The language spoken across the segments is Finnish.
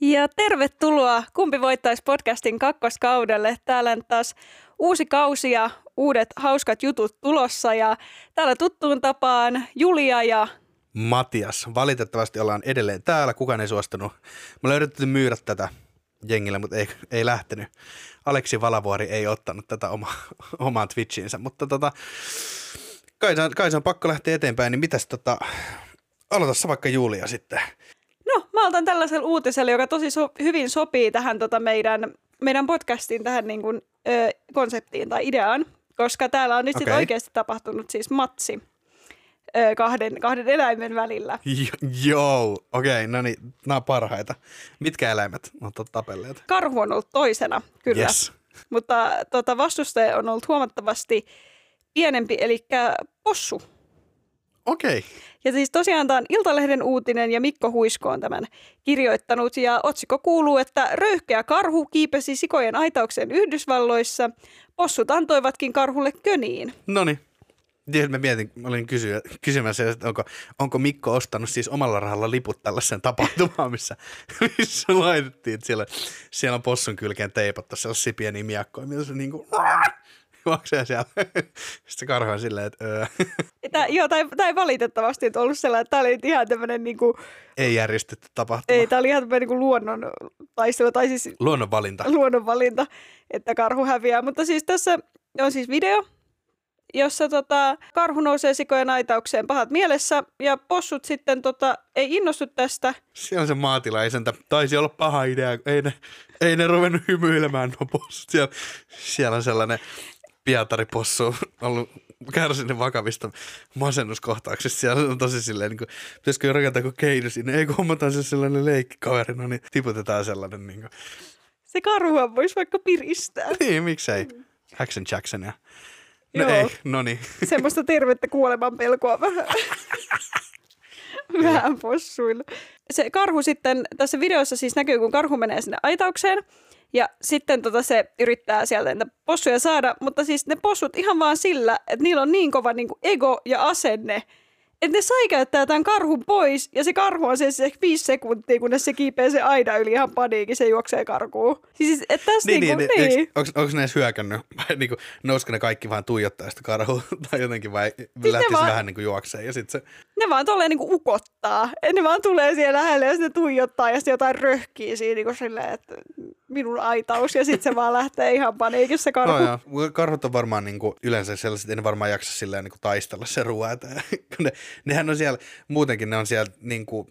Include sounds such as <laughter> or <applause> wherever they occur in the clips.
Ja tervetuloa Kumpi voittaisi podcastin kakkoskaudelle. Täällä on taas uusi kausi ja uudet hauskat jutut tulossa ja täällä tuttuun tapaan Julia ja Matias. Valitettavasti ollaan edelleen täällä, kukaan ei suostunut. Me yritetty myydä tätä jengille, mutta ei, ei lähtenyt. Aleksi Valavuori ei ottanut tätä oma, <laughs> omaan Twitchiinsä, mutta tota, kai, kai se on pakko lähteä eteenpäin, niin mitäs tota, aloita vaikka Julia sitten. No, mä otan tällaisen uutiselle, joka tosi so- hyvin sopii tähän tota meidän, meidän podcastiin, tähän niin kuin, ö, konseptiin tai ideaan, koska täällä on nyt okay. oikeasti tapahtunut siis matsi ö, kahden, kahden eläimen välillä. Joo, okei, okay, no niin, nämä on parhaita. Mitkä eläimet on tapelleet? Karhu on ollut toisena, kyllä. Yes. Mutta tota, vastustaja on ollut huomattavasti pienempi, eli possu. Okei. Okay. Ja siis tosiaan tämä on Iltalehden uutinen ja Mikko Huisko on tämän kirjoittanut. Ja otsikko kuuluu, että röyhkeä karhu kiipesi sikojen aitaukseen Yhdysvalloissa. Possut antoivatkin karhulle köniin. No niin. Mä mietin, mä olin kysyä, kysymässä, että onko, onko Mikko ostanut siis omalla rahalla liput tällaiseen tapahtumaan, missä, missä laitettiin, että siellä, siellä on possun kylkeen teipattu sellaisia pieniä miakkoja, missä se niin kuin, juoksee siellä. <laughs> Sitten karhu on silleen, että öö. Tää, joo, tai, tai valitettavasti että ollut sellainen, että tämä oli ihan tämmöinen niin kuin, Ei järjestetty tapahtuma. Ei, tämä oli ihan tämmöinen niin luonnon taistelu, tai siis luonnonvalinta. luonnonvalinta, että karhu häviää. Mutta siis tässä on siis video, jossa tota, karhu nousee sikojen aitaukseen pahat mielessä ja possut sitten tota, ei innostu tästä. Siellä on se maatilaisenta. Taisi olla paha idea. Ei ne, ei ne ruvennut hymyilemään nuo possut. Siellä, siellä on sellainen Pietari-possu ollut kärsinyt vakavista masennuskohtauksista. Siellä on tosi silleen, niin kuin, pitäisikö rakentaa kuin keino sinne. Ei kun hommataan se sellainen leikkikaverina, niin tiputetaan sellainen. Niin kuin. Se karhua voisi vaikka piristää. Niin, miksei. Jackson Jackson ja... No Joo. ei, no niin. Semmoista tervettä kuoleman pelkoa vähän. <laughs> vähän possuilla. Se karhu sitten, tässä videossa siis näkyy, kun karhu menee sinne aitaukseen – ja sitten tota se yrittää sieltä niitä possuja saada, mutta siis ne possut ihan vaan sillä, että niillä on niin kova niin ego ja asenne, että ne säikäyttää tämän karhun pois, ja se karhu on siis ehkä viisi sekuntia, kunnes se kiipee se aina yli ihan paniikin, se juoksee karkuun. Siis, että tässä niin, niinku, niin, niin. Onko, onko ne edes hyökännyt, vai niinku, nousko ne kaikki vaan tuijottaa sitä karhua, <laughs> tai jotenkin, vai siis lähtisi vaan, vähän niinku juokseen, ja sit se... Ne vaan tolleen niinku ukottaa, ne vaan tulee siellä lähelle, ja sitten tuijottaa, ja sitten jotain röhkii siinä niinku silleen, että minun aitaus ja sitten se vaan lähtee ihan paniikissa karhu. No joo. Karhut on varmaan niin kuin, yleensä sellaiset, en varmaan jaksa silleen niin kuin, taistella se ruoa. <laughs> ne, nehän on siellä, muutenkin ne on siellä niin kuin,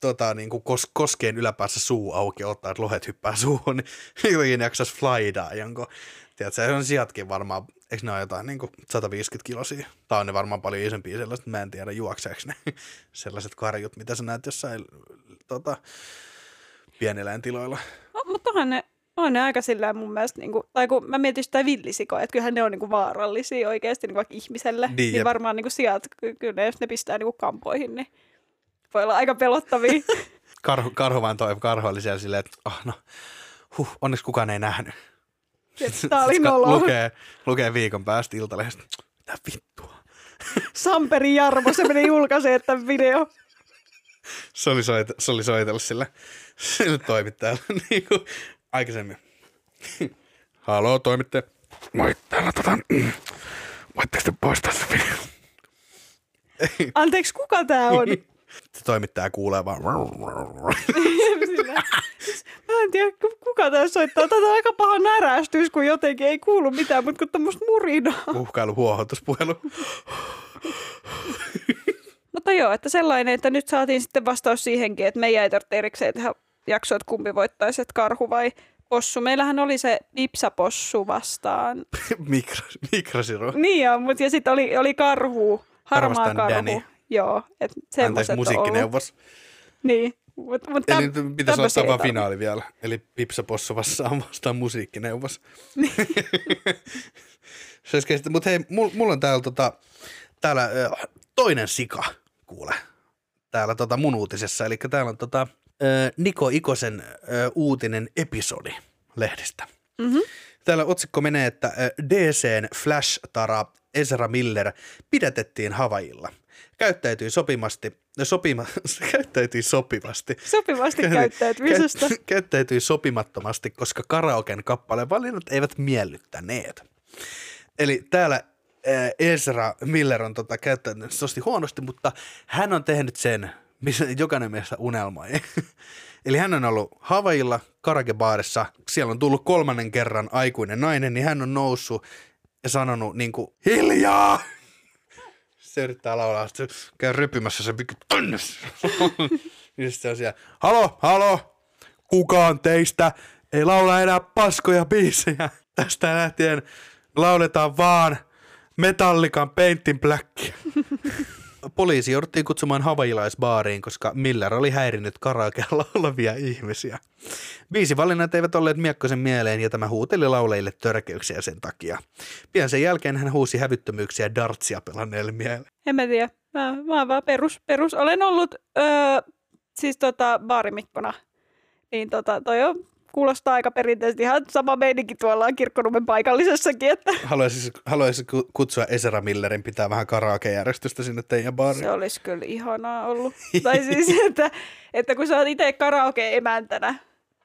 tota, niin kuin kos, koskeen yläpäässä suu auki ottaa, että lohet hyppää suuhun, niin <laughs> jotenkin jaksaisi flydaa jonkun. Tiedätkö, se on sijatkin varmaan, eikö ne ole jotain niin kuin 150 kilosia? Tai on ne varmaan paljon isompi sellaiset, mä en tiedä juokseeko ne <laughs> sellaiset karjut, mitä sä näet jossain tota, pieneläintiloilla. No, mutta onhan ne, on ne aika sillä mun mielestä, niin kuin, tai kun mä mietin sitä villisikoa, että kyllähän ne on niin kuin vaarallisia oikeasti niin vaikka ihmiselle, niin, niin varmaan niin kuin sijat, kyllä ne, jos ne pistää niin kuin kampoihin, niin voi olla aika pelottavia. <laughs> karhu, karhu vaan toi, karhu oli siellä silleen, että oh, no, huh, onneksi kukaan ei nähnyt. <laughs> Tämä oli nolo. Lukee, lukee viikon päästä iltalehdestä, mitä vittua. Samperi Jarmo, se meni julkaisee tämän video. <laughs> <laughs> se, oli soit, se oli soitellut sille, sille toimittajalle <laughs> niin kuin aikaisemmin. <laughs> Haloo toimittaja. Moi, täällä tota, voitteko te poistaa se video? Anteeksi, kuka tää on? Se toimittaja kuulee vaan. Mä en tiedä, kuka tässä soittaa. Tätä on aika paha närästys, kun jotenkin ei kuulu mitään, mutta kun tämmöistä murinaa. Uhkailu, huohotuspuhelu. Mutta joo, Joo, että sellainen, että nyt saatiin sitten vastaus siihenkin, että meidän ei tarvitse erikseen tehdä jaksoa, että kumpi voittaisi, että karhu vai possu. Meillähän oli se Ipsa-possu vastaan. <laughs> Mikro, mikrosiru. Niin joo, mutta ja sitten oli, oli karhu, harmaa Arvostan karhu. Danny. Joo, että semmoiset musiikkineuvos. Niin, mutta mut Eli täm- nyt pitäisi vaan ei finaali vielä. Eli Pipsa Possu vastaan vastaan musiikkineuvos. <laughs> Se olisi kestä- Mut hei, mulla mul on täällä, tota, täällä toinen sika, kuule. Täällä tota mun uutisessa. Eli täällä on tota, ö, Niko Ikosen ö, uutinen episodi lehdistä. Mhm. Täällä otsikko menee, että DCn Flash-tara Ezra Miller pidätettiin Havailla. Käyttäytyi sopimasti, sopima, <laughs> käyttäytyi sopivasti Sopivasti käyttäytymisestä. Käyt- <laughs> Käyttäytyi sopimattomasti, koska karaoken kappaleen valinnat eivät miellyttäneet. Eli täällä Ezra Miller on tota, käyttäytynyt tosi huonosti, mutta hän on tehnyt sen, missä jokainen meistä unelmoi. <laughs> Eli hän on ollut Havailla karakebaarissa, siellä on tullut kolmannen kerran aikuinen nainen, niin hän on noussut ja sanonut niin kuin, hiljaa! <laughs> Se yrittää laulaa, se käy rypymässä se pikku tonnes. <laughs> niin se on siellä, halo, halo, kukaan teistä ei laula enää paskoja biisejä. Tästä lähtien lauletaan vaan Metallican Paint in Black. <laughs> Poliisi jouduttiin kutsumaan havailaisbaariin, koska Miller oli häirinnyt karaokealla <laughs> olevia ihmisiä. Biisivalinnat eivät olleet Miekkosen mieleen ja tämä huuteli lauleille törkeyksiä sen takia. Pian sen jälkeen hän huusi hävyttömyyksiä dartsia pelanneelle mieleen. En mä tiedä. Mä, mä oon vaan perus, perus. Olen ollut öö, siis tota, baarimikkona. Niin tota, toi on, kuulostaa aika perinteisesti ihan sama meininki tuolla kirkkonummen paikallisessakin, että Haluaisit, haluaisit ku- kutsua Ezra Millerin pitää vähän karaokejärjestystä sinne teidän baariin? se olisi kyllä ihanaa ollut. <laughs> tai siis, että, että kun sä oot itse karaoke-emäntänä,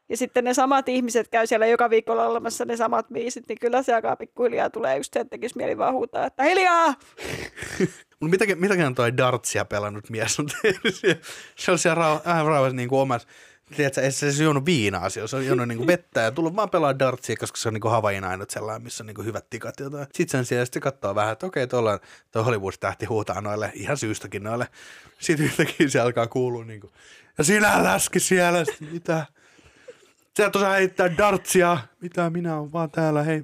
ja sitten ne samat ihmiset käy siellä joka viikko laulamassa ne samat biisit, niin kyllä se alkaa pikkuhiljaa tulee just se, että tekisi mieli vaan huutaa, että hiljaa! <laughs> Mitäkin, mitäkin toi dartsia pelannut mies on tehnyt? Se on siellä rau, äh, rauhassa niin kuin omassa, tiedätkö, ei se, se juonut viinaa siellä, se on juonut niin kuin vettä ja tullut vaan pelaa dartsia, koska se on niin kuin Havain ainut sellainen, missä on niin kuin hyvät tikat. Jotain. Sitten sen siellä sitten katsoo vähän, että okei, tuolla tuo Hollywood-tähti huutaa noille, ihan syystäkin noille. Sitten yhtäkkiä se alkaa kuulua niin kuin, ja sinä läski siellä, sitten, mitä? Sä tuossa heittää dartsia, mitä minä on vaan täällä, hei,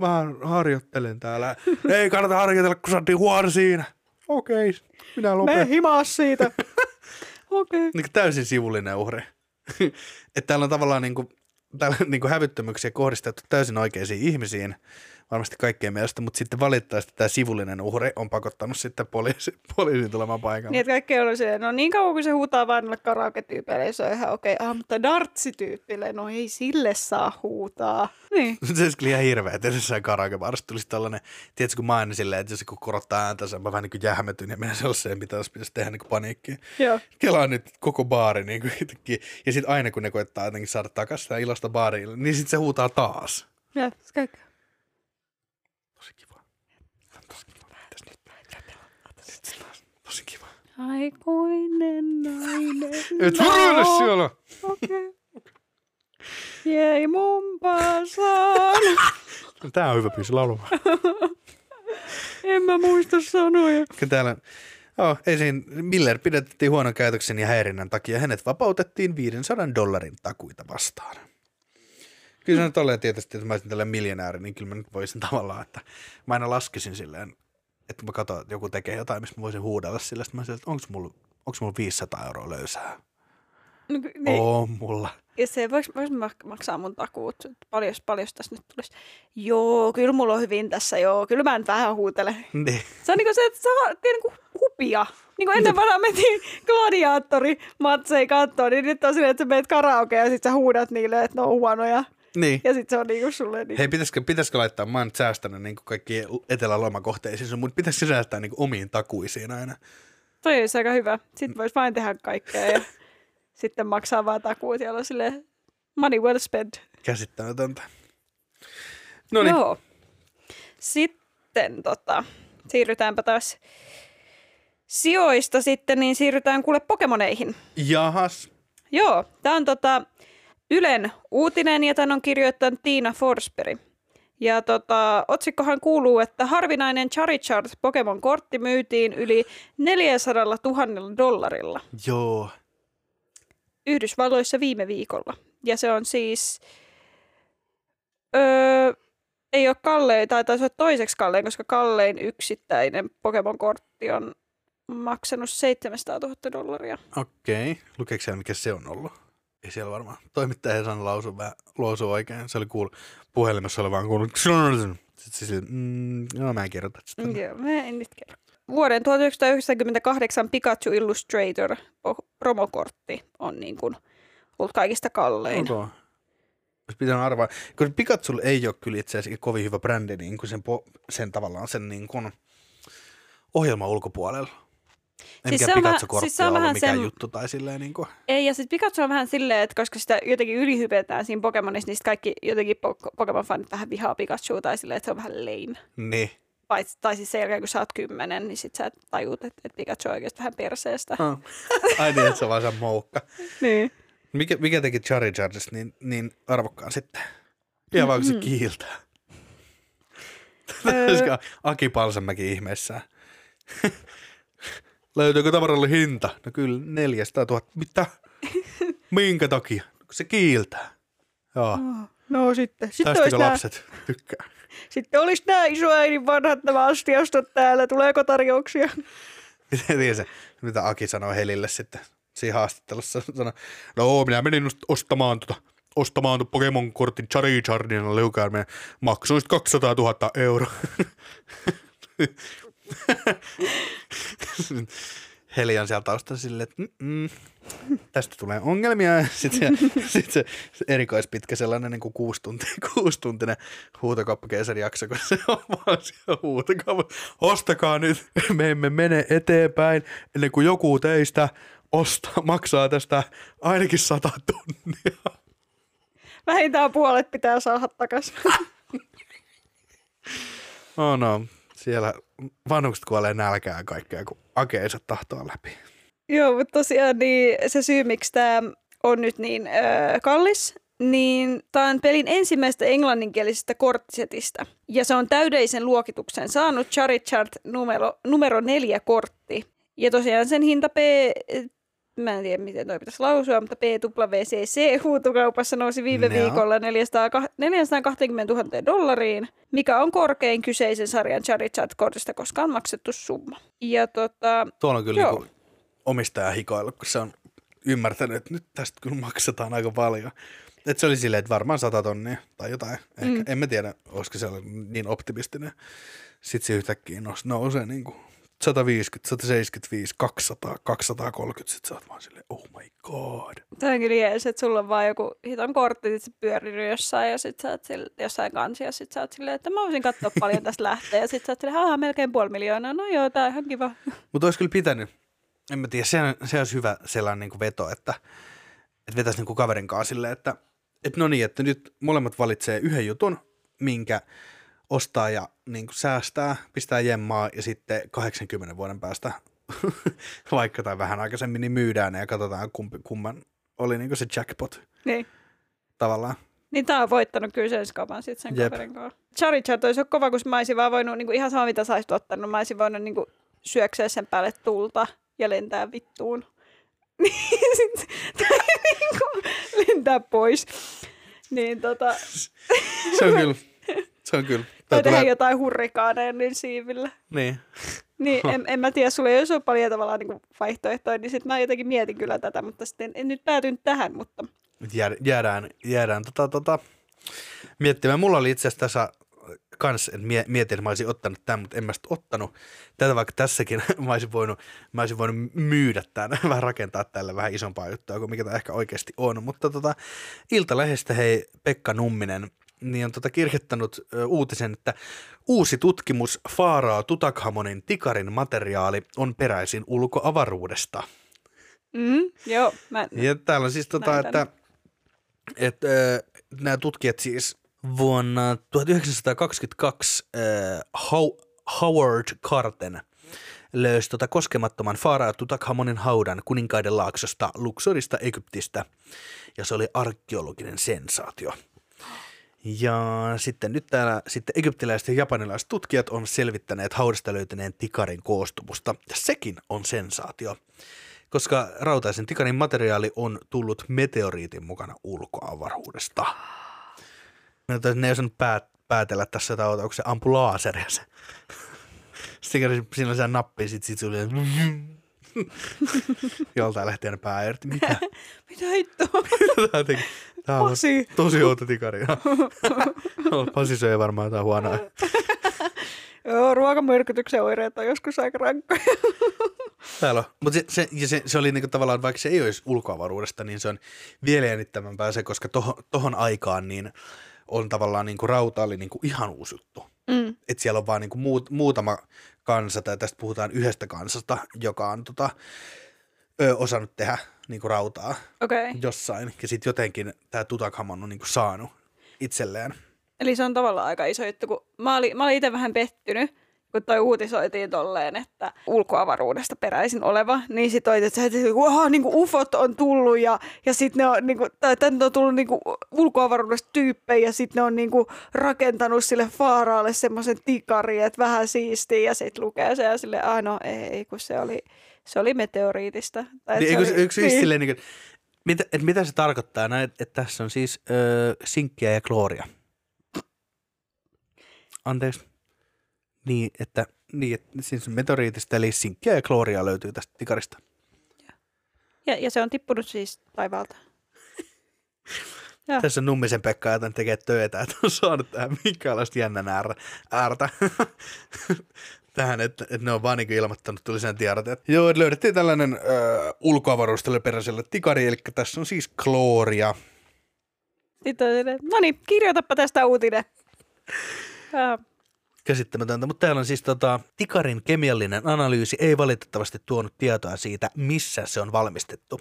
vaan harjoittelen täällä. Ei kannata harjoitella, kun niin huono siinä. Okei, minä Me lopetan. himaa siitä. <laughs> Okei. Okay. Niin täysin sivullinen uhri. <laughs> että täällä on tavallaan niin kuin, täällä on niin kuin hävyttömyyksiä kohdistettu täysin oikeisiin ihmisiin, varmasti kaikkien mielestä, mutta sitten valitettavasti tämä sivullinen uhri on pakottanut sitten poliisi, <laughs> poliisin tulemaan paikalle. Niin, että kaikki on se, no niin kauan kuin se huutaa vain noille karaoke-tyypeille, niin se on ihan okei. Okay. Ah, mutta dartsityyppille, no ei sille saa huutaa. Niin. <laughs> Se olisi kyllä ihan hirveä, että jossain karaokebaarissa tulisi tällainen, tiedätkö kun mä aina silleen, että jos joku korottaa ääntä, mä vähän niin kuin jähmetyn ja menen sellaiseen, mitä olisi pitäisi tehdä niin kuin paniikkiin. Joo. Kelaa nyt koko baari niin kuin yhtäkkiä. Ja sitten aina kun ne koettaa jotenkin saada takaisin sitä ilosta baariin, niin sitten se huutaa taas. Kaikki. Tosi kiva. Tosi kiva. Mitäs nyt? Nyt se taas. Tosi kiva. Aikuinen nainen. Et varoile siellä! Okei. Jei Mombasaan. <laughs> Tää on hyvä biisi laulamaan. <laughs> En mä muista sanoja. Täällä Oh, esiin Miller pidettiin huonon käytöksen ja häirinnän takia. Hänet vapautettiin 500 dollarin takuita vastaan. Kyllä se nyt olleen tietysti, että mä olisin tällainen miljonääri, niin kyllä mä nyt voisin tavallaan, että mä aina laskisin silleen, että mä katson, että joku tekee jotain, missä mä voisin huudella sillä, että mä olisin, että onko mulla, onks mulla 500 euroa löysää? No, niin. On mulla. Ja se, voiko, voiko mä maksaa mun takuut? Paljon, paljon tässä nyt tulisi? Joo, kyllä mulla on hyvin tässä, joo. Kyllä mä nyt vähän huutelen. Niin. Se on niinku se, että saa tiedä, niinku hupia. Niin kuin ennen vanha mentiin gladiaattori matsei kattoon, niin nyt on silleen, että sä meet karaoke ja sit sä huudat niille, että ne on huonoja. Niin. Ja sit se on niinku sulle niin. Hei, pitäisikö, pitäisikö laittaa, mä oon nyt säästänyt niin kaikki etelälomakohteisiin, mutta pitäisikö säästää niin omiin takuisiin aina? Toi olisi aika hyvä. Sitten voisi vain tehdä kaikkea ja <laughs> sitten maksaa vaan takuut ja olla silleen money well spent. Käsittämätöntä. No niin, Joo. Sitten tota, siirrytäänpä taas sijoista sitten, niin siirrytään kuule Pokemoneihin. jahas. Joo, tämä on tota Ylen uutinen ja tämän on kirjoittanut Tiina Forsberg. Ja tota, otsikkohan kuuluu, että harvinainen Charizard Pokemon-kortti myytiin yli 400 000 dollarilla Joo. Yhdysvalloissa viime viikolla. Ja se on siis, öö, ei ole kallein, tai taisi olla toiseksi kallein, koska kallein yksittäinen Pokemon-kortti on maksanut 700 000 dollaria. Okei. Okay. Lukeeko siellä, mikä se on ollut? Ei siellä varmaan. Toimittaja ei saanut lausua, vähän, lausua oikein. Se oli kuul, puhelimessa oli vaan kuullut. Sitten sille, mm, no mä en kirjoita sitä. Joo, mä en nyt kerro. Vuoden 1998 Pikachu Illustrator promokortti on niin kuin ollut kaikista kallein. Okay. Olisi pitänyt arvaa, koska Pikachu ei ole kyllä itse asiassa kovin hyvä brändi niin kuin sen, sen tavallaan sen niin kuin ohjelman ulkopuolella. Ei Siis siis se on Pikachu-kortti siis se on ollut vähän mikään sen- juttu tai silleen niin kuin. Ei, ja sitten Pikachu on vähän silleen, että koska sitä jotenkin ylihypetään siinä Pokemonissa, niin kaikki jotenkin po- Pokemon-fanit vähän vihaa Pikachua tai silleen, että se on vähän lame. Niin. Paitsi, tai siis sen jälkeen, kun sä oot kymmenen, niin sit sä tajuut, että, että Pikachu on oikeasti vähän perseestä. Oh. <laughs> Ai niin, että se on vaan se moukka. Niin. Mikä, mikä teki Charizardista niin, niin arvokkaan sitten? Ihan vaan kun se Mm-hmm. kiiltää. Öö. <laughs> Aki Palsamäki ihmeessään? <laughs> Löytyykö tavaralle hinta? No kyllä 400 000. Mitä? <laughs> Minkä takia? Se kiiltää. Joo. No sitten. Sitten Tästäkö olisi, nää, lapset tykkää? <laughs> sitten olisi nämä isoäidin vanhat nämä astiastot täällä. Tuleeko tarjouksia? <laughs> Miten se, mitä Aki sanoi Helille sitten siinä haastattelussa? Sanoi, no minä menin ostamaan tota, ostamaan tuon Pokemon-kortin Charizardin liukaarmeen. Maksoin sit 200 000 euroa. <laughs> Heli on siellä taustalla silleen, että mm, tästä tulee ongelmia. <laughs> Sitten se, sit se, erikoispitkä sellainen niin kuin kuustuntinen, <laughs> kuustuntinen huutokauppakeisari jakso, kun se on vaan siellä huutokauppa. Ostakaa nyt, me emme mene eteenpäin ennen kuin joku teistä ostaa, maksaa tästä ainakin sata tonnia. Vähintään puolet pitää saada takaisin. Oh no, siellä vanhukset kuolee nälkään kaikkea, kun akeensa tahtoa läpi. Joo, mutta tosiaan niin se syy, miksi tämä on nyt niin öö, kallis, niin tämä on pelin ensimmäistä englanninkielisestä korttisetistä. Ja se on täydellisen luokituksen saanut Charizard numero, numero neljä kortti. Ja tosiaan sen hinta mä en tiedä miten toi pitäisi lausua, mutta PWCC huutokaupassa nousi viime Joo. viikolla 400, 420 000 dollariin, mikä on korkein kyseisen sarjan Charizard-kortista koskaan maksettu summa. Ja tota, Tuolla on kyllä Joo. niinku omistaja hikoillut, kun se on ymmärtänyt, että nyt tästä kyllä maksetaan aika paljon. Et se oli silleen, että varmaan 100 tonnia tai jotain. Ehkä. Mm. En mä tiedä, olisiko se ollut niin optimistinen. Sitten se yhtäkkiä nous, nousee niin kuin 150, 175, 200, 230. Sitten sä oot vaan silleen, oh my god. Tämä on kyllä jees, että sulla on vaan joku hiton kortti, sit se pyörii jossain ja sit sä oot sille, jossain kansi ja sit sä oot silleen, että mä voisin katsoa paljon tästä lähtee. Ja sit sä oot silleen, haha, melkein puoli miljoonaa. No joo, tää on ihan kiva. Mutta olisi kyllä pitänyt, en mä tiedä, se, on- se olisi hyvä sellainen niin kuin veto, että, että vetäisi niin kuin kaverin kanssa silleen, että, että no niin, että nyt molemmat valitsee yhden jutun, minkä ostaa ja niin kuin säästää, pistää jemmaa ja sitten 80 vuoden päästä, <laughs> vaikka tai vähän aikaisemmin, niin myydään ne ja katsotaan kumpi, kumman oli niin kuin se jackpot Niin. tavallaan. Niin tää on voittanut kyllä sen skapan sit sen Jep. kaverin kanssa. Charizard olisi ollut kova, kun mä olisin vaan voinut, niin ihan sama mitä sä olisit ottanut, mä olisin voinut niin syökseä sen päälle tulta ja lentää vittuun. <laughs> Niin sit, tai niin kuin, lentää pois. Niin tota, Se on kyllä, se on kyllä. Tai tehdä tulee- jotain hurrikaaneja niin siivillä. Niin. <laughs> Niin, en, en mä tiedä, sulla ei olisi ollut paljon tavallaan niin vaihtoehtoja, niin sitten mä jotenkin mietin kyllä tätä, mutta sitten en, nyt päätynyt tähän, mutta Nyt jää- jäädään, jäädään tota, tota, miettimään. Mulla oli itse asiassa tässä kans, että mie- mietin, että mä olisin ottanut tämän, mutta en mä sitä ottanut. Tätä vaikka tässäkin <laughs> mä olisin voinut, mä olisin voinut myydä tämän, <laughs> vähän rakentaa tälle vähän isompaa juttua kuin mikä tämä ehkä oikeasti on. Mutta tota, Iltalehdestä hei Pekka Numminen niin on tota kirjoittanut ö, uutisen, että uusi tutkimus Faaraa Tutakhamonin tikarin materiaali on peräisin ulkoavaruudesta. mm, joo, mä, Ja täällä on siis tota, että, että äh, nämä tutkijat siis vuonna 1922 äh, How, Howard Carten löysi tota koskemattoman Faraa Tutakhamonin haudan kuninkaiden laaksosta Luxorista Egyptistä, ja se oli arkeologinen sensaatio. Ja sitten nyt täällä sitten egyptiläiset ja japanilaiset tutkijat on selvittäneet haudasta löytäneen tikarin koostumusta. Ja sekin on sensaatio, koska rautaisen tikarin materiaali on tullut meteoriitin mukana ulkoavaruudesta. Ne ei osannut päät, päätellä tässä jotain, onko se ampu laaseria se. Sitten siinä on se nappi, sit, sit tuli <laughs> joltain lähti aina pää irti. Mitä? <laughs> Mitä hittoa? <laughs> Tämä on Pasi. tosi outo tikari. <laughs> Pasi söi varmaan jotain huonoa. <laughs> Joo, ruokamyrkytyksen oireet on joskus aika rankkoja. <laughs> Täällä on. Mutta se, se, se, se, oli niinku tavallaan, vaikka se ei olisi ulkoavaruudesta, niin se on vielä jännittävämpää se, koska tohon, tohon aikaan niin on tavallaan niinku rauta oli niinku ihan uusi juttu. Mm. Että siellä on vaan niinku muut, muutama kansa, tai tästä puhutaan yhdestä kansasta, joka on tota, ö, osannut tehdä niinku rautaa okay. jossain. Ja sitten jotenkin tämä Tutankhamon on niinku saanut itselleen. Eli se on tavallaan aika iso juttu, kun mä olin, mä olin itse vähän pettynyt, kun toi uutisoitiin tolleen, että ulkoavaruudesta peräisin oleva, niin sit oli, että, että niin kuin ufot on tullut ja, ja sitten ne on, niin kuin, tai tänne on tullut niin kuin ulkoavaruudesta tyyppejä ja sitten ne on niin kuin, rakentanut sille faaraalle semmoisen tikari, että vähän siistiä ja sitten lukee se ja sille, ah no ei, kun se oli, se oli meteoriitista. Tai niin, se oli, yksi niin. Silleen, niin kuin, mitä, että mitä se tarkoittaa näin, että, että tässä on siis öö, sinkkiä ja klooria? Anteeksi. Niin, että, niin, että siis meteoriitista eli sinkkiä ja klooria löytyy tästä tikarista. Ja, ja se on tippunut siis taivaalta. Ja. <laughs> Tässä on Nummisen Pekka joten tekee töitä, että on saanut tähän minkäänlaista jännän äärtä. <laughs> tähän, että, että ne on vaan niin ilmoittanut, tuli sen tiedote. Joo, että löydettiin tällainen äh, ulkoavaruudelle peräiselle tikari, eli tässä on siis klooria. Sitten no niin, kirjoitapa tästä uutinen. Ja <laughs> käsittämätöntä, mutta täällä on siis tota, tikarin kemiallinen analyysi ei valitettavasti tuonut tietoa siitä, missä se on valmistettu.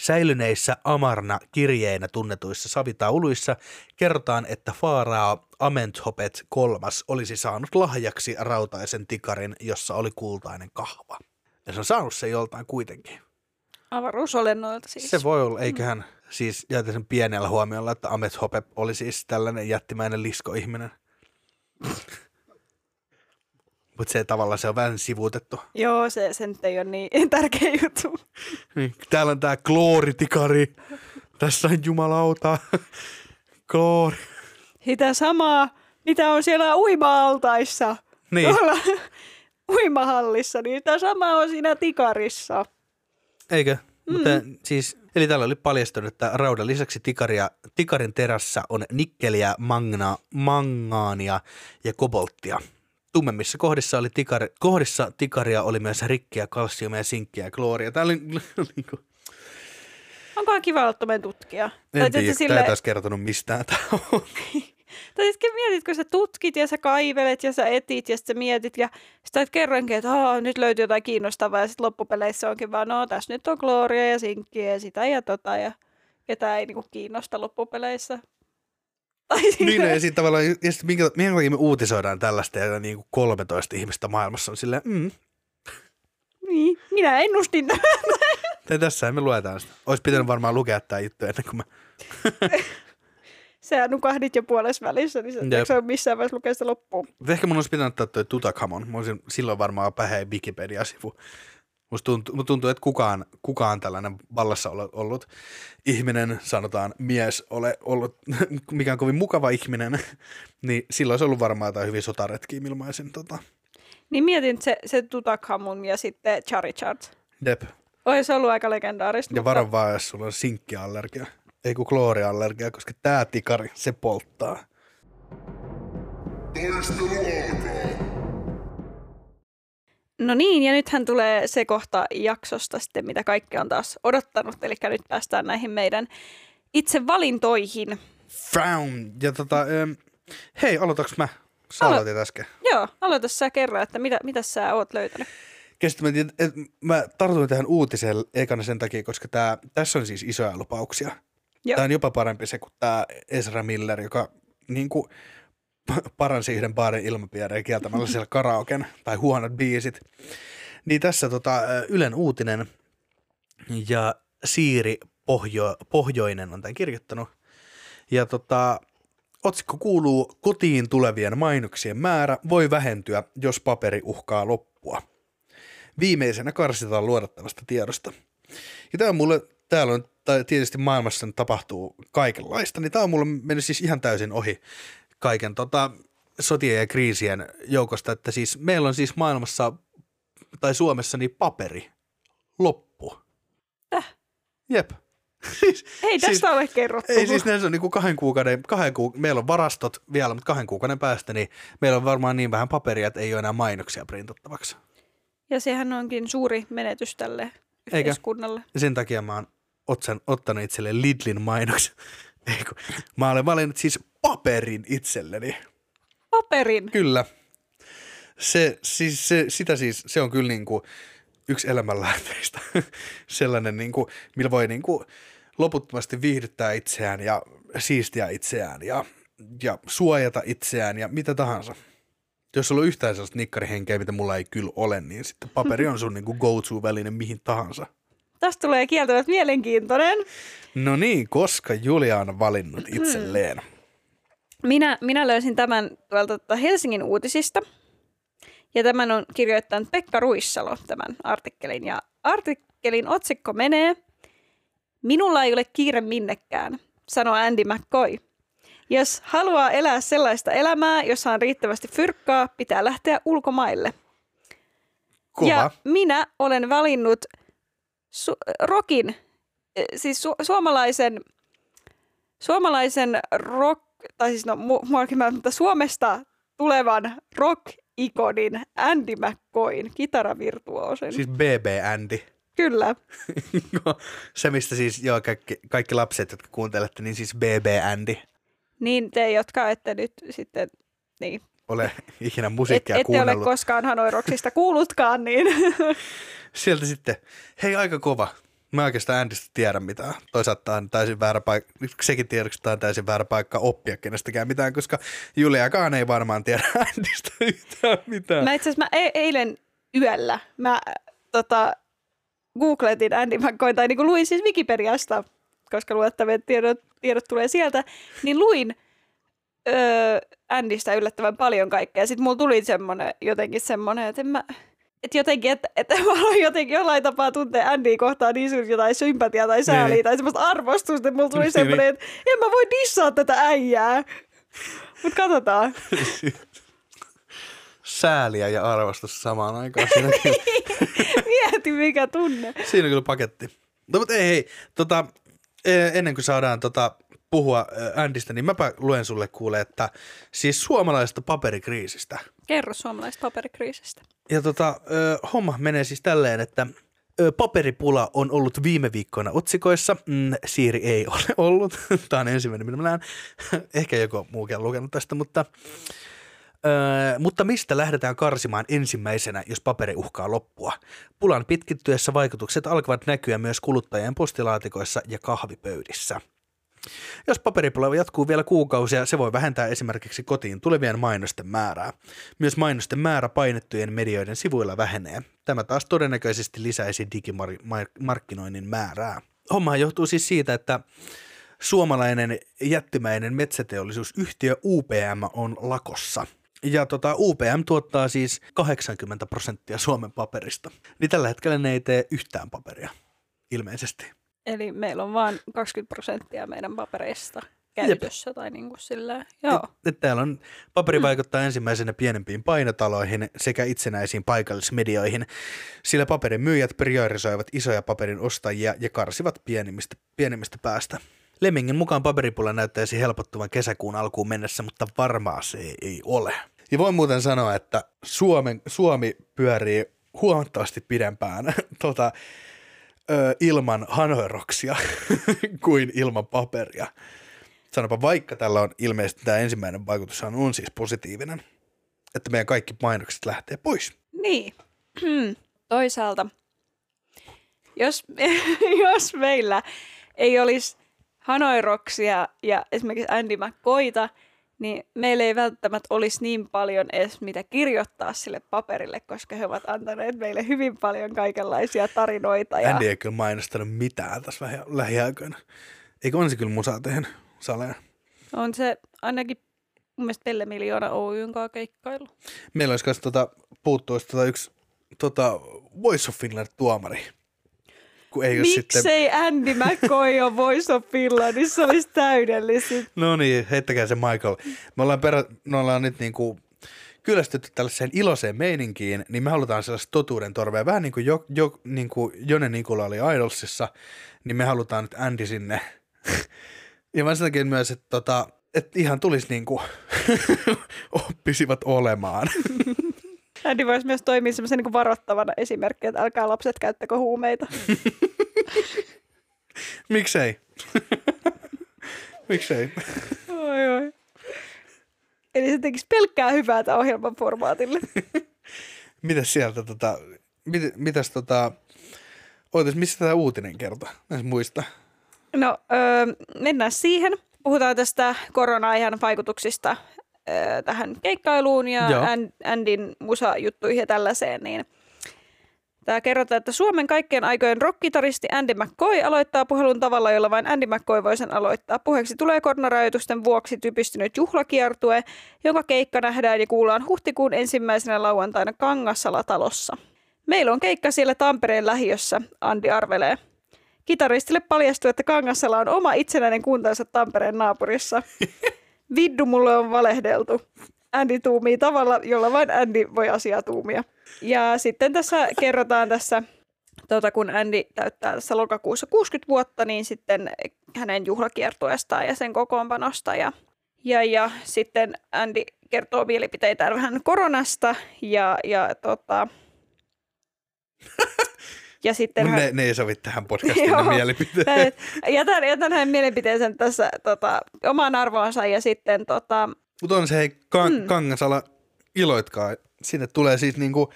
Säilyneissä Amarna-kirjeinä tunnetuissa savitauluissa kerrotaan, että Faarao Amenthopet kolmas olisi saanut lahjaksi rautaisen tikarin, jossa oli kultainen kahva. Ja se on saanut sen joltain kuitenkin. Avaruusolennoilta siis. Se voi olla, eiköhän mm. siis jäätä sen pienellä huomiolla, että Amenthopet oli siis tällainen jättimäinen liskoihminen. Mutta se tavallaan se on vähän sivuutettu. Joo, se, se nyt ei ole niin <laughs> tärkeä juttu. Niin, täällä on tämä klooritikari. Tässä on jumalauta. Kloori. Sitä samaa, mitä on siellä uima-altaissa. Niin. Tuolla <laughs> uimahallissa, niin sitä samaa on siinä tikarissa. Eikö? Mm. Mutta siis, eli täällä oli paljastunut, että raudan lisäksi tikaria, tikarin terässä on nikkeliä, magna, mangaania ja kobolttia. Tummemmissa kohdissa, oli tikari, kohdissa tikaria oli myös rikkiä, kalsiumia, sinkkiä ja klooria. Tämä oli <laughs> niin kuin... Onkohan kiva olla tutkija? En tiedä, sille... tämä ei taas kertonut mistään tämä on. <laughs> tai sitten mietit, kun sä tutkit ja sä kaivelet ja sä etit ja sitten mietit ja sitten kerrankin, että nyt löytyy jotain kiinnostavaa ja sitten loppupeleissä onkin vaan, no tässä nyt on klooria ja sinkkiä ja sitä ja tota ja ketään ei niinku kiinnosta loppupeleissä. Niin, ja sitten tavallaan, ja sit minkä, minkä takia me uutisoidaan tällaista, ja niin kuin 13 ihmistä maailmassa on silleen, mm. Niin, minä ennustin tämän. tässä me luetaan sitä. Olisi pitänyt varmaan lukea tämä juttu ennen kuin mä... <laughs> Sä nukahdit jo puolessa välissä, niin sä et missään vaiheessa lukea sitä loppuun. Ehkä mun olisi pitänyt ottaa toi Tutankhamon. Mä olisin silloin varmaan päheen Wikipedia-sivu Musta tuntuu, tuntuu, että kukaan, kukaan tällainen vallassa ollut ihminen, sanotaan mies, ole ollut <laughs> mikään kovin mukava ihminen, <laughs> niin silloin olisi ollut varmaan jotain hyvin sotaretkiä ilmaisen. Tota. Niin mietin se, se Tutankhamun ja sitten Charichard. Dep. Olisi ollut aika legendaarista. Ja varo vaan, jos sulla on sinkkiallergia. Ei kun klooriallergia, koska tämä tikari, se polttaa. Taistelu alkaa. No niin, ja nythän tulee se kohta jaksosta sitten, mitä kaikki on taas odottanut. Eli nyt päästään näihin meidän itse valintoihin. Frown. Ja tota, hei, aloitaks mä? Sä Alo- aloitit äsken. Joo, aloita sä kerran, että mitä, mitä sä oot löytänyt. Käsittämättä, että mä tartuin tähän uutiseen ekana sen takia, koska tää, tässä on siis isoja lupauksia. Joo. Tämä on jopa parempi se kuin tämä Ezra Miller, joka niin kuin, <laughs> paransi yhden baarin ilmapiireen kieltämällä siellä karaoken tai huonot biisit. Niin tässä tota, Ylen uutinen ja Siiri Pohjo, Pohjoinen on tämän kirjoittanut. Ja tota, Otsikko kuuluu, kotiin tulevien mainoksien määrä voi vähentyä, jos paperi uhkaa loppua. Viimeisenä karsitaan luodattavasta tiedosta. Ja tämä on mulle, täällä on, tai tietysti maailmassa tapahtuu kaikenlaista, niin tämä on mulle mennyt siis ihan täysin ohi kaiken tota, sotien ja kriisien joukosta, että siis meillä on siis maailmassa tai Suomessa niin paperi loppu. Täh? Jep. Siis, <laughs> ei tästä siis, ole kerrottu. Ei siis näissä on niin kuin kahden kuukauden, kahden ku, meillä on varastot vielä, mutta kahden kuukauden päästä, niin meillä on varmaan niin vähän paperia, että ei ole enää mainoksia printattavaksi. Ja sehän onkin suuri menetys tälle yhteiskunnalle. Eikä? Sen takia mä oon otsan, ottanut itselle Lidlin mainoksen. <laughs> Eiku, mä olen valinnut siis paperin itselleni. Paperin? Kyllä. Se, siis, se, sitä siis, se on kyllä niin kuin yksi elämänlähteistä. <laughs> Sellainen, niin kuin, millä voi niin kuin loputtomasti viihdyttää itseään ja siistiä itseään ja, ja suojata itseään ja mitä tahansa. Jos sulla on yhtään sellaista nikkarihenkeä, mitä mulla ei kyllä ole, niin sitten paperi on sun niin kuin go-to-väline mihin tahansa. Tästä tulee kieltämättä mielenkiintoinen. No niin, koska Julia on valinnut itselleen. Minä, minä löysin tämän tuolta Helsingin uutisista. Ja tämän on kirjoittanut Pekka Ruissalo, tämän artikkelin. Ja artikkelin otsikko menee, Minulla ei ole kiire minnekään, sanoo Andy McCoy. Jos haluaa elää sellaista elämää, jossa on riittävästi fyrkkaa, pitää lähteä ulkomaille. Kova. Ja minä olen valinnut su- rockin, eh, siis su- suomalaisen, suomalaisen rock, tai siis no, mutta Suomesta tulevan rock-ikonin Andy McCoyn, kitaravirtuoosin. Siis BB Andy. Kyllä. <laughs> Se, mistä siis joo, kaikki, kaikki lapset, jotka kuuntelette, niin siis BB Andy. Niin te, jotka ette nyt sitten, niin. Ole ikinä musiikkia Et, ette kuunnellut. ole koskaan Hanoiroksista kuullutkaan, niin. <laughs> Sieltä sitten, hei aika kova. Mä oikeastaan Andistä tiedä mitään. Toisaalta on täysin väärä paikka, sekin tiedoksi on täysin väärä paikka oppia kenestäkään mitään, koska Juliakaan ei varmaan tiedä <laughs> Andistä yhtään mitään. Mä itse asiassa mä e- eilen yöllä mä tota, googletin Andy McCoy, tai niin kuin luin siis Wikipediasta, koska luettavat tiedot, tiedot tulee sieltä, niin luin öö, Andystä yllättävän paljon kaikkea. Sitten mulla tuli semmoinen, jotenkin semmoinen, että en mä, että jotenkin, että, että mä haluan jotenkin jollain tapaa tuntea Andya kohtaan niin suurta jotain sympatiaa tai sääliä niin. tai semmoista arvostusta, että mulla tuli niin. semmoinen, että en mä voi dissaa tätä äijää. Mutta katsotaan. <laughs> Sääliä ja arvostus samaan aikaan. <laughs> Mieti mikä tunne. Siinä on kyllä paketti. No mutta ei hei, tota, e, ennen kuin saadaan tota, puhua Andistä, niin mäpä luen sulle kuule, että siis suomalaisesta paperikriisistä. Kerro suomalaisesta paperikriisistä. Ja tota, homma menee siis tälleen, että paperipula on ollut viime viikkoina otsikoissa. Mm, Siiri ei ole <laughs> ollut. Tämä on ensimmäinen, mitä mä näen. <laughs> Ehkä joku muukin on lukenut tästä, mutta Öö, mutta mistä lähdetään karsimaan ensimmäisenä, jos paperi uhkaa loppua? Pulan pitkittyessä vaikutukset alkavat näkyä myös kuluttajien postilaatikoissa ja kahvipöydissä. Jos paperipula jatkuu vielä kuukausia, se voi vähentää esimerkiksi kotiin tulevien mainosten määrää. Myös mainosten määrä painettujen medioiden sivuilla vähenee. Tämä taas todennäköisesti lisäisi digimarkkinoinnin määrää. Homma johtuu siis siitä, että suomalainen jättimäinen metsäteollisuusyhtiö UPM on lakossa – ja tota, UPM tuottaa siis 80 prosenttia Suomen paperista. Niin tällä hetkellä ne ei tee yhtään paperia, ilmeisesti. Eli meillä on vain 20 prosenttia meidän papereista käytössä Jep. tai niin kuin sillä, joo. Et, et täällä on, paperi mm. vaikuttaa ensimmäisenä pienempiin painotaloihin sekä itsenäisiin paikallismedioihin, sillä paperin myyjät priorisoivat isoja paperin ostajia ja karsivat pienimmistä, pienimmistä päästä. Lemmingin mukaan paperipula näyttäisi helpottuvan kesäkuun alkuun mennessä, mutta varmaa se ei ole. Ja voin muuten sanoa, että Suomen, Suomi pyörii huomattavasti pidempään <laughs> tota, ö, ilman hanoeroksia <laughs> kuin ilman paperia. Sanopa, vaikka tällä on ilmeisesti tämä ensimmäinen vaikutus on siis positiivinen, että meidän kaikki mainokset lähtee pois. Niin. <clears throat> Toisaalta, jos, <laughs> jos meillä ei olisi hanoiroksia ja esimerkiksi Andy McCoyta, niin meillä ei välttämättä olisi niin paljon edes mitä kirjoittaa sille paperille, koska he ovat antaneet meille hyvin paljon kaikenlaisia tarinoita. Ja... Andy ei kyllä mainostanut mitään tässä lähi- lähiaikoina. Eikö on se kyllä musaa tehnyt, Salea? On se ainakin mun mielestä Pelle Miljoona Oyn kanssa keikkailu. Meillä olisi kanssa tota, puuttuisi tota yksi tota, Voice of Finland tuomari. Kun ei Miksei sitten... Andy McCoy on Voice of Finlandissa olisi täydellisin? No niin, heittäkää se Michael. Me ollaan, perä... me ollaan nyt niinku kyllästytty tällaiseen iloiseen meininkiin, niin me halutaan sellaista totuuden torvea. Vähän niin kuin, jo, jo, niin kuin Jone Nikula oli Idolsissa, niin me halutaan nyt Andy sinne. <laughs> ja mä sen takia myös, että tota, että ihan tulisi niin kuin <laughs> oppisivat olemaan. <laughs> Voisi myös toimia semmoisen niin varoittavana esimerkkinä, että älkää lapset käyttäkö huumeita. <laughs> Miksei? <laughs> Miksei? oi, oi. Eli se tekisi pelkkää hyvää tämän ohjelman formaatille. <laughs> Mitäs sieltä tota, mit, mitäs tota, ootas, missä tämä uutinen kertoo? Näis muista. No, öö, mennään siihen. Puhutaan tästä korona-ajan vaikutuksista öö, tähän keikkailuun ja Joo. Andin musajuttuihin ja tällaiseen, niin Tämä kerrotaan, että Suomen kaikkien aikojen rockkitaristi Andy McCoy aloittaa puhelun tavalla, jolla vain Andy McCoy voi sen aloittaa. Puheeksi tulee koronarajoitusten vuoksi typistynyt juhlakiertue, jonka keikka nähdään ja kuullaan huhtikuun ensimmäisenä lauantaina Kangassala-talossa. Meillä on keikka siellä Tampereen lähiössä, Andi arvelee. Kitaristille paljastuu, että Kangassala on oma itsenäinen kuntansa Tampereen naapurissa. <laughs> Viddu mulle on valehdeltu. Andy tuumii tavalla, jolla vain Andy voi asiaa tuumia. Ja sitten tässä kerrotaan tässä, tota, kun Andy täyttää tässä lokakuussa 60 vuotta, niin sitten hänen juhlakiertueestaan ja sen kokoonpanosta. Ja, ja, ja sitten Andy kertoo mielipiteitään vähän koronasta ja, ja tota, <laughs> ja sitten hän, ne, ne ei sovi tähän podcastiin Joo. Mä jätän, jätän hänen mielipiteensä tässä tota, omaan arvoonsa ja sitten tota, Mutta on se hei, kan, Mm. Kangasala, iloitkaa. Sinne tulee siis niinku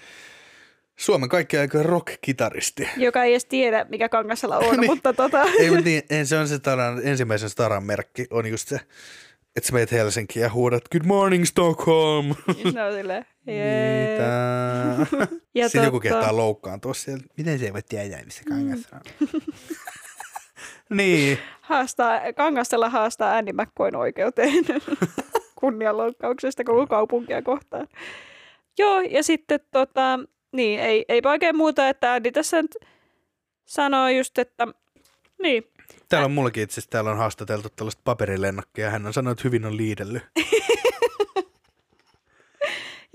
Suomen kaikkien aikojen rock-kitaristi. joka ei edes tiedä, mikä Kangasala on, <laughs> Niin. mutta tota, ei, mutta niin, se on se taran, ensimmäisen staran merkki, on just se, että sä meet Helsinkiin ja huudat Good morning Stockholm. silleen, <laughs> jee. Mitä? Ja Sitten joku kehtaa loukkaantua siellä. Miten se ei voi tietää, missä Kangasala on? <laughs> niin. haastaa, Kangasala haastaa Andy McCoyn oikeuteen <laughs> kunnianloukkauksesta koko kaupunkia kohtaan. Joo, ja sitten tota, niin, ei, ei oikein muuta, että Andy tässä sanoo just, että niin, Täällä on mullakin itse asiassa, täällä on haastateltu tällaista paperilennokkia. Hän on sanonut, että hyvin on liidellyt. <laughs>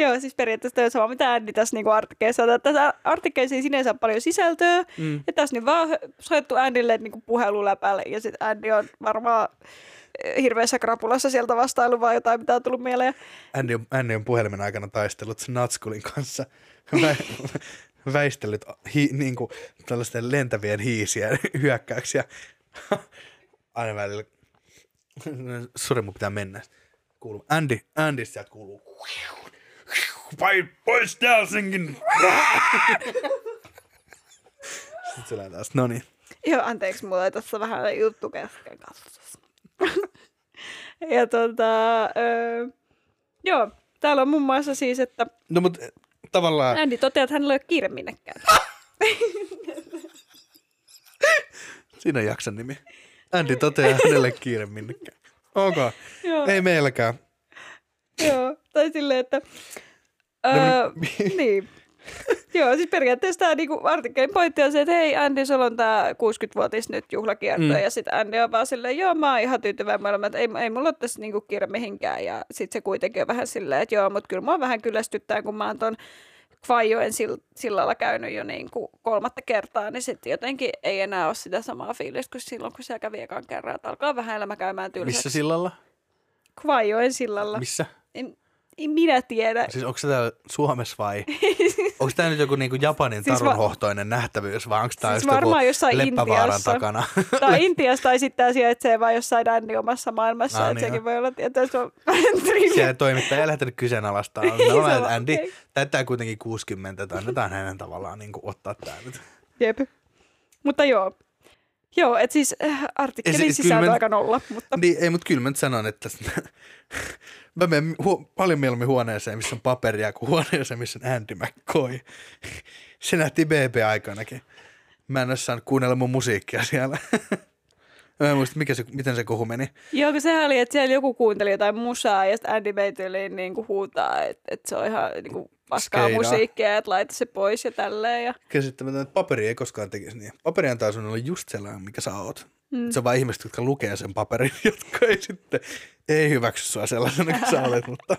Joo, siis periaatteessa on sama, mitä Andy tässä niinku artikkeessa on. Tässä artikkeessa ei sinänsä paljon sisältöä. Mm. Ja tässä nyt vaan soittu Andylle niinku puheluläpälle ja sitten Andy on varmaan eh, hirveässä krapulassa sieltä vastailu vaan jotain, mitä on tullut mieleen. Andy on, Andy on puhelimen aikana taistellut sen Natskulin kanssa. <laughs> Vä, väistellyt hi, niin kuin, tällaisten lentävien hiisien hyökkäyksiä. <laughs> Aina välillä. <laughs> Sori, mun pitää mennä. Kuuluu. Andy, Andy sieltä kuuluu. Vai pois Helsingin! <laughs> Sitten se lähtee taas, no niin. Joo, anteeksi, mulla oli tässä vähän juttu kesken kanssa. ja tota, öö, joo, täällä on muun muassa siis, että No mut eh, tavallaan... Andy toteaa, että hänellä ei ole kiire minnekään. Siinä on jakson nimi. Andy toteaa hänelle kiire minnekään. Ok, joo, ei meilläkään. joo, tai silleen, että... Öö, <laughs> niin. Joo, siis periaatteessa tämä niinku, artikkelin pointti on se, että hei Andy, sulla on tämä 60-vuotis nyt juhlakierto. Mm. Ja sitten Andy on vaan silleen, joo mä oon ihan tyytyväinen maailmaan, että ei, ei mulla ole tässä niinku kiire mihinkään. Ja sitten se kuitenkin on vähän silleen, että joo, mutta kyllä mua vähän kyllästyttää, kun mä oon ton Kvajoen sill- sillalla käynyt jo niinku kolmatta kertaa, niin sitten jotenkin ei enää ole sitä samaa fiilistä kuin silloin, kun siellä kävi ekan kerran. Että alkaa vähän elämä käymään tylsäksi. Missä sillalla? Kvajoen sillalla. Missä? En, en minä tiedä. Siis onko se täällä Suomessa vai? <laughs> onko tämä nyt joku niinku Japanin Siis va- tarunhohtoinen nähtävyys vai onko tämä Siis just varmaan joku jossain Leppävaaran Intiassa. takana? <laughs> Tai Intiassa tai sitten tämä sijaitsee vain jossain Danny omassa maailmassa. Ah, niin sekin voi olla, se on. <laughs> Siellä toimittaja ei lähtenyt kyseenalaistaa. No, Andy okei. täyttää kuitenkin 60, että annetaan hänen tavallaan niin kuin, ottaa tämä nyt. Jep. Mutta joo. Joo, että siis äh, artikkelin Ja si- se- sisältö mä- aika nolla, mutta Niin, ei, mutta kyllä mä nyt sanon, että <laughs> mä menen hu- paljon mieluummin huoneeseen, missä on paperia, kuin huoneeseen, missä on Andy McCoy. <laughs> Se nähtiin BB-aikanakin. Mä en ole saanut kuunnella mun musiikkia siellä. <laughs> Mä en muista, mikä se, miten se kohu meni. Joo, kun sehän oli, että siellä joku kuunteli jotain musaa ja sitten Andy tyyliin niin kuin huutaa, että, että se on ihan niin kuin paskaa Skeidaa. musiikkia, että laita se pois ja tälleen. Ja... Käsittämätöntä, että paperi ei koskaan tekisi niin. Paperi antaa sinulle just sellainen, mikä sä oot. Mm. Se on vain ihmiset, jotka lukee sen paperin, <laughs> jotka ei sitten ei hyväksy sua sellaisena kuin sä olet, mutta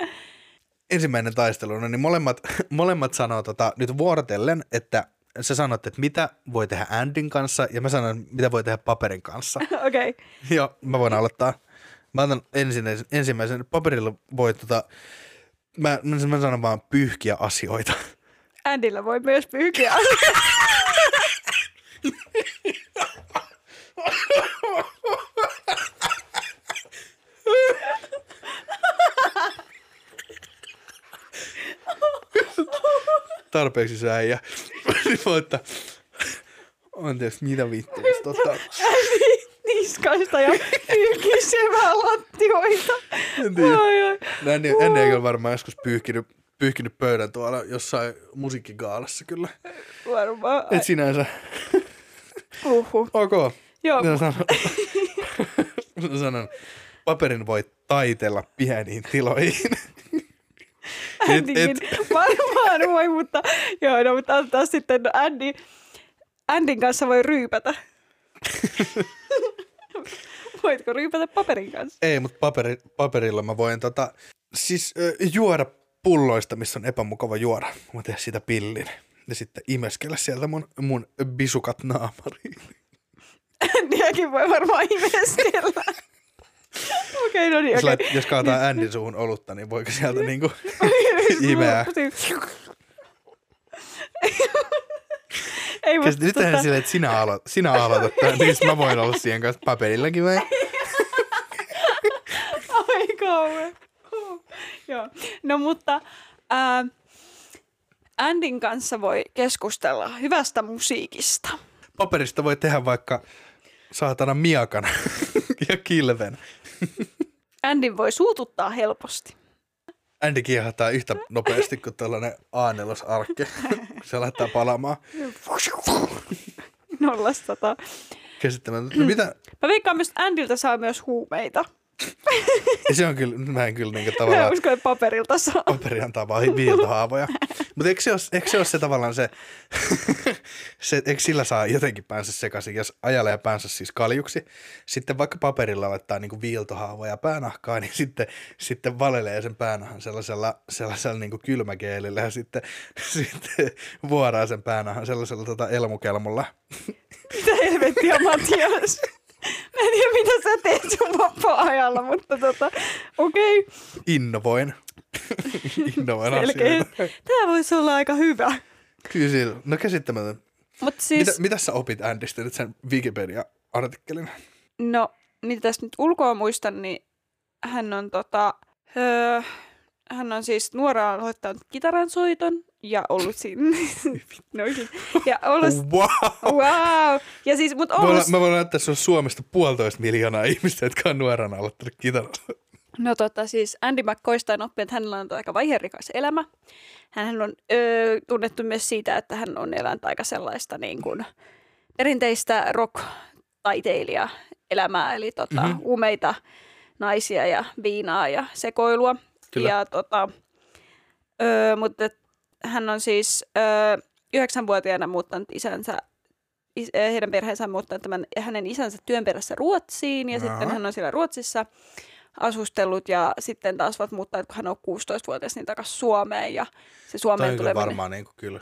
ensimmäinen taistelu, no niin molemmat, molemmat sanoo tota, nyt vuorotellen, että sä sanot, että mitä voi tehdä Andin kanssa ja mä sanon, mitä voi tehdä paperin kanssa. <laughs> Okei. Okay. Joo, mä voin aloittaa. Mä otan ensimmäisen, ensimmäisen paperilla voi tota, mä, mä, mä sanon vaan pyyhkiä asioita. Andyllä voi myös pyyhkiä. Tarpeeksi sä äijä. Niin voi, että anteeksi, mitä vittua. Tota, Andy niskaista ja pyyhkisevää lattioita. en tiedä. Ai. Andy, Andy ei kyllä varmaan joskus pyyhkinyt, pyyhkinyt pöydän tuolla jossain musiikkigaalassa kyllä. Varmaan. Et sinänsä. Uhu. Ok. Joo, Mä sanon, <laughs> sanon, paperin voi taitella pieniin tiloihin. <laughs> Et- Andykin varmaan voi, mutta joo, no, mutta antaa sitten no, Andy, Andyn kanssa voi ryypätä. <laughs> Voitko ryypätä paperin kanssa? Ei, mutta paperi, paperilla mä voin tota, siis ö, juoda pulloista, missä on epämukava juoda. Mä teen siitä pillin. Ja sitten imeskellä sieltä mun, mun bisukat naamariin. <laughs> Andyäkin voi varmaan imeskellä. <laughs> Okei, no niin, Jos, lait, jos kaataa Andin suuhun olutta, niin voiko sieltä <laughs> niinku imeää? Ei, mutta nyt tota, silleen, että sinä, alo, sinä aloitat tämän, <laughs> niin mä voin olla siihen kanssa paperillakin vai? <laughs> Ai kauhean. Huh. Joo. No mutta ää, Andin kanssa voi keskustella hyvästä musiikista. Paperista voi tehdä vaikka saatana miakan <laughs> ja kilven. Andin voi suututtaa helposti. Andy kiehahtaa yhtä nopeasti kuin tällainen A4-arkke, kun se laittaa palaamaan. Nollasta sata. Käsittämätöntä. No mitä? Mä veikkaan myös, että Andiltä saa myös huumeita. Ja se on kyllä, mä en kyllä niinku Mä tavallaan, uskon, että paperilta saa. paperi antaa vaan viiltohaavoja. Mutta eikö se, ole, eikö se ole se tavallaan se, se, eikö sillä saa jotenkin päänsä sekaisin, jos ajalee päänsä siis kaljuksi, sitten vaikka paperilla laittaa niinku viiltohaavoja päänahkaan, niin sitten, sitten valelee sen päänahan sellaisella, sellaisella niinku kylmäkeelillä ja sitten, sitten vuoraa sen päänahan sellaisella tota elmukelmulla. Mitä helvettiä, Matias? <laughs> Mä en tiedä, mitä sä teet sun vapaa-ajalla, mutta tota, okei. Okay. Innovoin. <laughs> Innovoin Selkeä. asioita. Tää voisi olla aika hyvä. Kyllä sillä. No käsittämätön. Mutta siis, Mitä, mitä sä opit Andystä nyt sen Wikipedia-artikkelin? no, mitä tässä nyt ulkoa muistan, niin hän on tota, öö, hän on siis nuoraan aloittanut kitaran soiton ja ollut siinä, <laughs> no, ja ollut, Wow! wow, ja siis, mut Mä ollut, voin, mä voin näyttää, että se on Suomesta puolitoista miljoonaa ihmistä, jotka on nuorana aloittanut kitaran. No tota siis Andy McCoysta on oppinut, että hänellä on aika vaiherikas elämä. Hän on öö, tunnettu myös siitä, että hän on elänyt aika sellaista niin kuin, perinteistä rock-taiteilija elämää, eli tota, Mhm. mm-hmm. umeita naisia ja viinaa ja sekoilua. Kyllä. Ja tota, öö, mutta et hän on siis yhdeksänvuotiaana muuttanut isänsä is, heidän perheensä on muuttanut tämän hänen isänsä työn perässä Ruotsiin ja Jaa. sitten hän on siellä Ruotsissa asustellut ja sitten taas ovat muuttanut, kun hän on 16-vuotias, niin takaisin Suomeen ja se Suomeen on kyllä tuleminen. varmaan niin kuin, kyllä.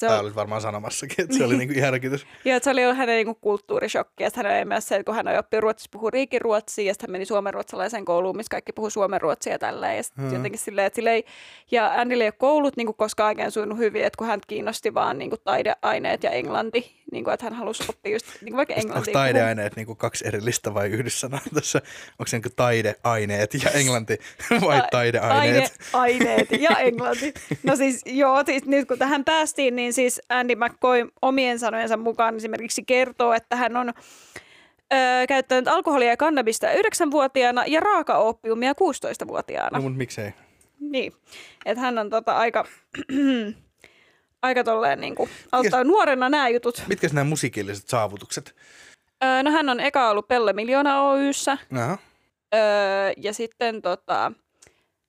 Se Tää on, olit varmaan sanomassakin, että se oli <laughs> niin kuin järkytys. ja että se oli ollut hänen niin kulttuurishokki, ja hän oli myös se, että kun hän on oppinut ruotsissa puhua riikiruotsia, ja sitten hän meni suomenruotsalaiseen kouluun, missä kaikki puhuu suomenruotsia ja tälleen, ja sitten Hmm. jotenkin silleen, että sille ei, ja Andylle ei ole koulut niin kuin koskaan oikein sujunut hyvin, että kun hän kiinnosti vaan niin kuin taideaineet ja englanti, niin kuin, että hän halusi oppia just niin kuin vaikka Onko englantia. puhua. taideaineet niin kuin kaksi erillistä vai yhdessä sanaa tässä? Onko se niin kuin taideaineet ja englanti <laughs> vai Ta- taideaineet? Taideaineet ja <laughs> englanti. No siis joo, siis nyt kun tähän päästiin, niin siis Andy McCoy omien sanojensa mukaan esimerkiksi kertoo, että hän on öö, käyttänyt alkoholia ja kannabista 9-vuotiaana ja raakaoppiumia 16-vuotiaana. No mutta miksei? Niin, että hän on tota aika, <clears throat> aika tolleen niin kuin, auttaa nuorena nämä jutut. Mitkä nämä musiikilliset saavutukset? Öö, no hän on eka ollut Pelle Miljoona Oyssä Aha. öö, ja sitten tota,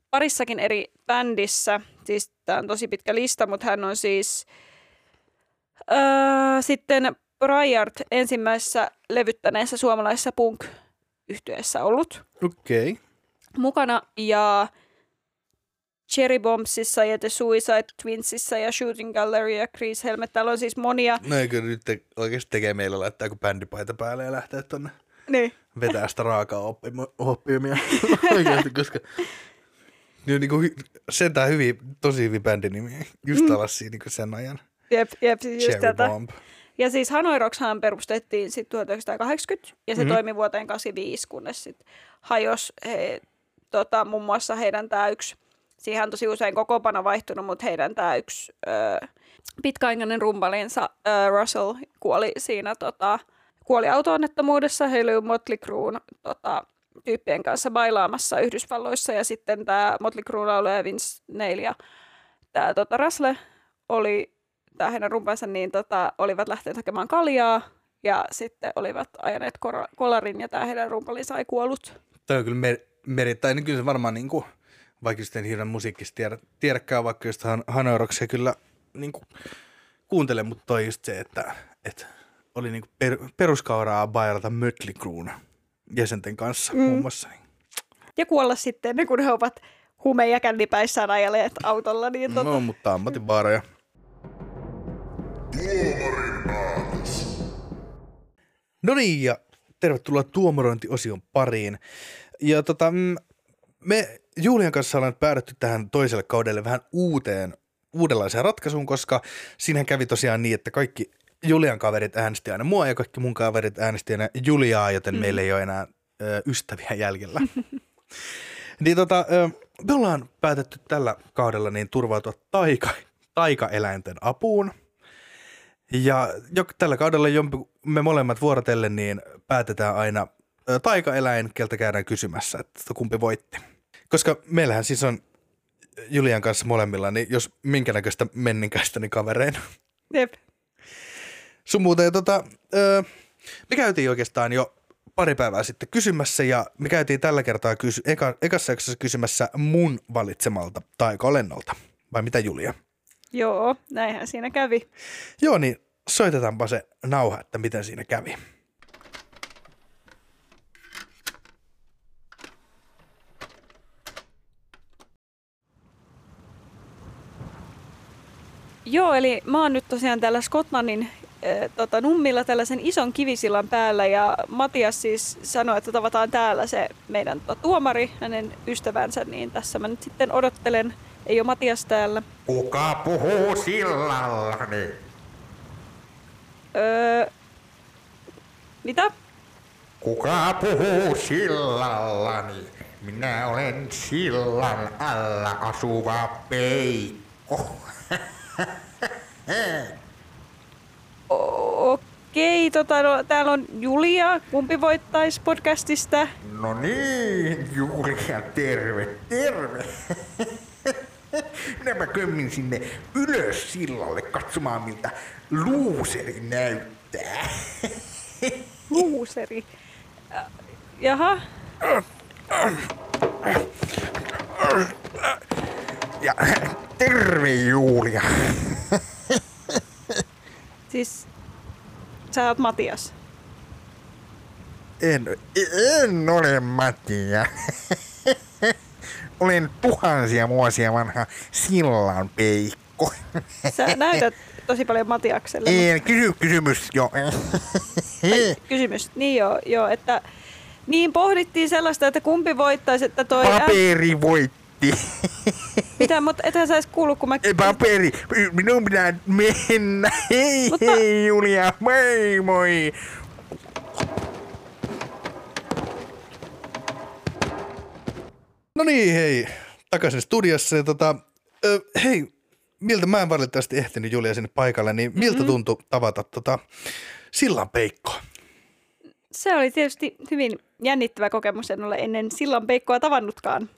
parissakin eri bändissä. Siis tämä on tosi pitkä lista, mutta hän on siis öö, sitten Briart ensimmäisessä levyttäneessä suomalaisessa punk yhtyeessä ollut Okei. Okay. mukana ja Cherry Bombsissa ja The Suicide Twinsissa ja Shooting Gallery ja Chris Helmet. Täällä on siis monia. No eikö nyt te, oikeasti tekee meillä laittaa joku bändipaita päälle ja lähtee tonne Niin. vetää sitä raakaa oppimo- oppiumia. <laughs> Oikeasti, koska ne on niinku, sentään hyvin, tosi hyvin bändinimi. Just Mm. alas siinä niinku sen ajan. Jep, jep, siis just Cherry tätä. Bomb. Ja siis Hanoi Rockshan perustettiin sitten 1980 ja se Mhm. mm-hmm. toimi vuoteen 85, kunnes sitten hajos he, tota, muun muassa heidän tämä yksi, siihen on tosi usein kokoopano vaihtunut, mutta heidän tämä yksi ö, pitkäaikainen rumpalinsa ö, Russell kuoli siinä, tota, kuoli auto-onnettomuudessa, heillä oli Motley Crue'n tota, tyyppien kanssa bailaamassa Yhdysvalloissa ja sitten tämä Motley Crue laulaja Vince Neil ja tämä tota, Russell oli tämä heidän rumpansa, niin tota, olivat lähteneet hakemaan kaljaa ja sitten olivat ajaneet kolarin ja tämä heidän rumpalinsa ei kuollut. Toi on kyllä mer- merittäin, niin kyllä se varmaan niinku, vaikka sitten hirveän musiikkista tiedä, tiedäkään, vaikka just Han- Hanoroksia kyllä niinku, kuuntele, mutta toi just se, että, että oli niinku per, peruskauraa bailata Mötley Cruen jäsenten kanssa mm. muun muassa. Niin. Ja kuolla sitten ne, kun he ovat hume- ja kännipäissään ajaleet autolla. Niin tota, No, mutta ammatinvaaroja. No niin, ja tervetuloa tuomarointiosion pariin. Ja tota, mm, me Julian kanssa ollaan päädytty tähän toiselle kaudelle vähän uuteen, uudenlaiseen ratkaisuun, koska siinähän kävi tosiaan niin, että kaikki Julian kaverit äänesti aina mua ja kaikki mun kaverit äänesti aina Juliaa, joten mm. meillä ei ole enää ö, ystäviä jäljellä. <laughs> niin tota, ö, me ollaan päätetty tällä kaudella niin turvautua taika, taikaeläinten apuun. Ja jo, tällä kaudella jompi, me molemmat vuorotellen niin päätetään aina ö, taikaeläin, keltä käydään kysymässä, että kumpi voitti. Koska meillähän siis on Julian kanssa molemmilla, niin jos minkä näköistä menninkäistä, niin kavereina. jep. Sun muuten, tota, ö, me käytiin oikeastaan jo pari päivää sitten kysymässä ja me käytiin tällä kertaa kysy- eka, ekassa jaksossa kysymässä mun valitsemalta taikaolennolta. Vai mitä Julia? Joo, näinhän siinä kävi. Joo, niin soitetaanpa se nauha, että miten siinä kävi. Joo, eli mä oon nyt tosiaan täällä Skotlannin äh, tota, nummilla tällaisen ison kivisillan päällä ja Matias siis sanoi, että tavataan täällä se meidän tota, tuomari, hänen ystävänsä, niin tässä mä nyt sitten odottelen. Ei ole Matias täällä. Kuka puhuu sillallani? Öö, mitä? Kuka puhuu sillallani? Minä olen sillan alla asuva peikko. Okei, tota, no, täällä on Julia. Kumpi voittaisi podcastista? No niin, Julia, terve, terve. Minä mä kömmin sinne ylös sillalle katsomaan, miltä luuseri näyttää. Luuseri. Jaha, Ja terve, Julia. Siis sä oot Matias. En, en ole Mattia. <laughs> Olen tuhansia vuosia vanha sillan peikko. <laughs> Sä näytät tosi paljon Matiakselle. mutta- En kysy kysymys jo. Kysymys. Niin joo, joo, että niin pohdittiin sellaista, että kumpi voittaisi, että toi... Ä, Paperi voitti. mitä, mutta ethän sä edes kuullut, kun mä... Paperi. Minun pitää mennä. Hei Mutta- hei Julia. Moi moi. No niin, hei, takaisin studiossa. Ja tota, ö, hei, miltä mä en valitettavasti ehtinyt Julia sinne paikalle, niin miltä mm-hmm. tuntui tavata tota Sillan Peikko? Se oli tietysti hyvin jännittävä kokemus, en ole ennen sillan peikkoa tavannutkaan.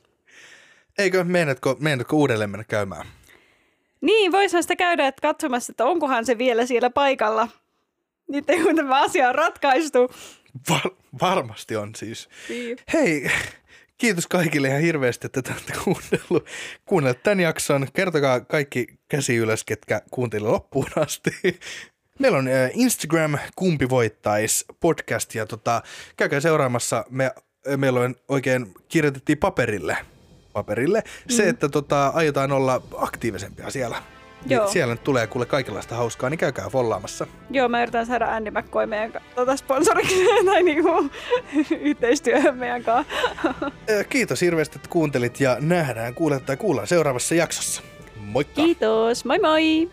Eikö, meinaatko, meinaatko uudelleen mennä käymään? Niin, voisihan sitä käydä että katsomassa, että onkohan se vielä siellä paikalla. Nyt ei kun tämä asia on ratkaistu. Var- varmasti on siis. Niin. Hei, kiitos kaikille ihan hirveästi, että te olette kuunnellut, kuunnellut tämän jakson. Kertokaa kaikki käsi ylös, ketkä kuuntelivat loppuun asti. Meillä on äh, Instagram, kumpi voittais podcast ja tota, käykää seuraamassa. Me, äh, meillä on oikein kirjoitettiin paperille, paperille se, että tota, aiotaan olla aktiivisempia siellä. Niin Joo. Siellä nyt tulee kuule kaikenlaista hauskaa, niin käykää follaamassa. Joo, mä yritän saada Andy McCoy meidän tota sponsoriksi <laughs> tai niinku <laughs> yhteistyöhön meidän kanssa. Kiitos hirveästi, että kuuntelit ja nähdään, kuuletaan tai kuullaan seuraavassa jaksossa. Moikka! Kiitos, moi moi!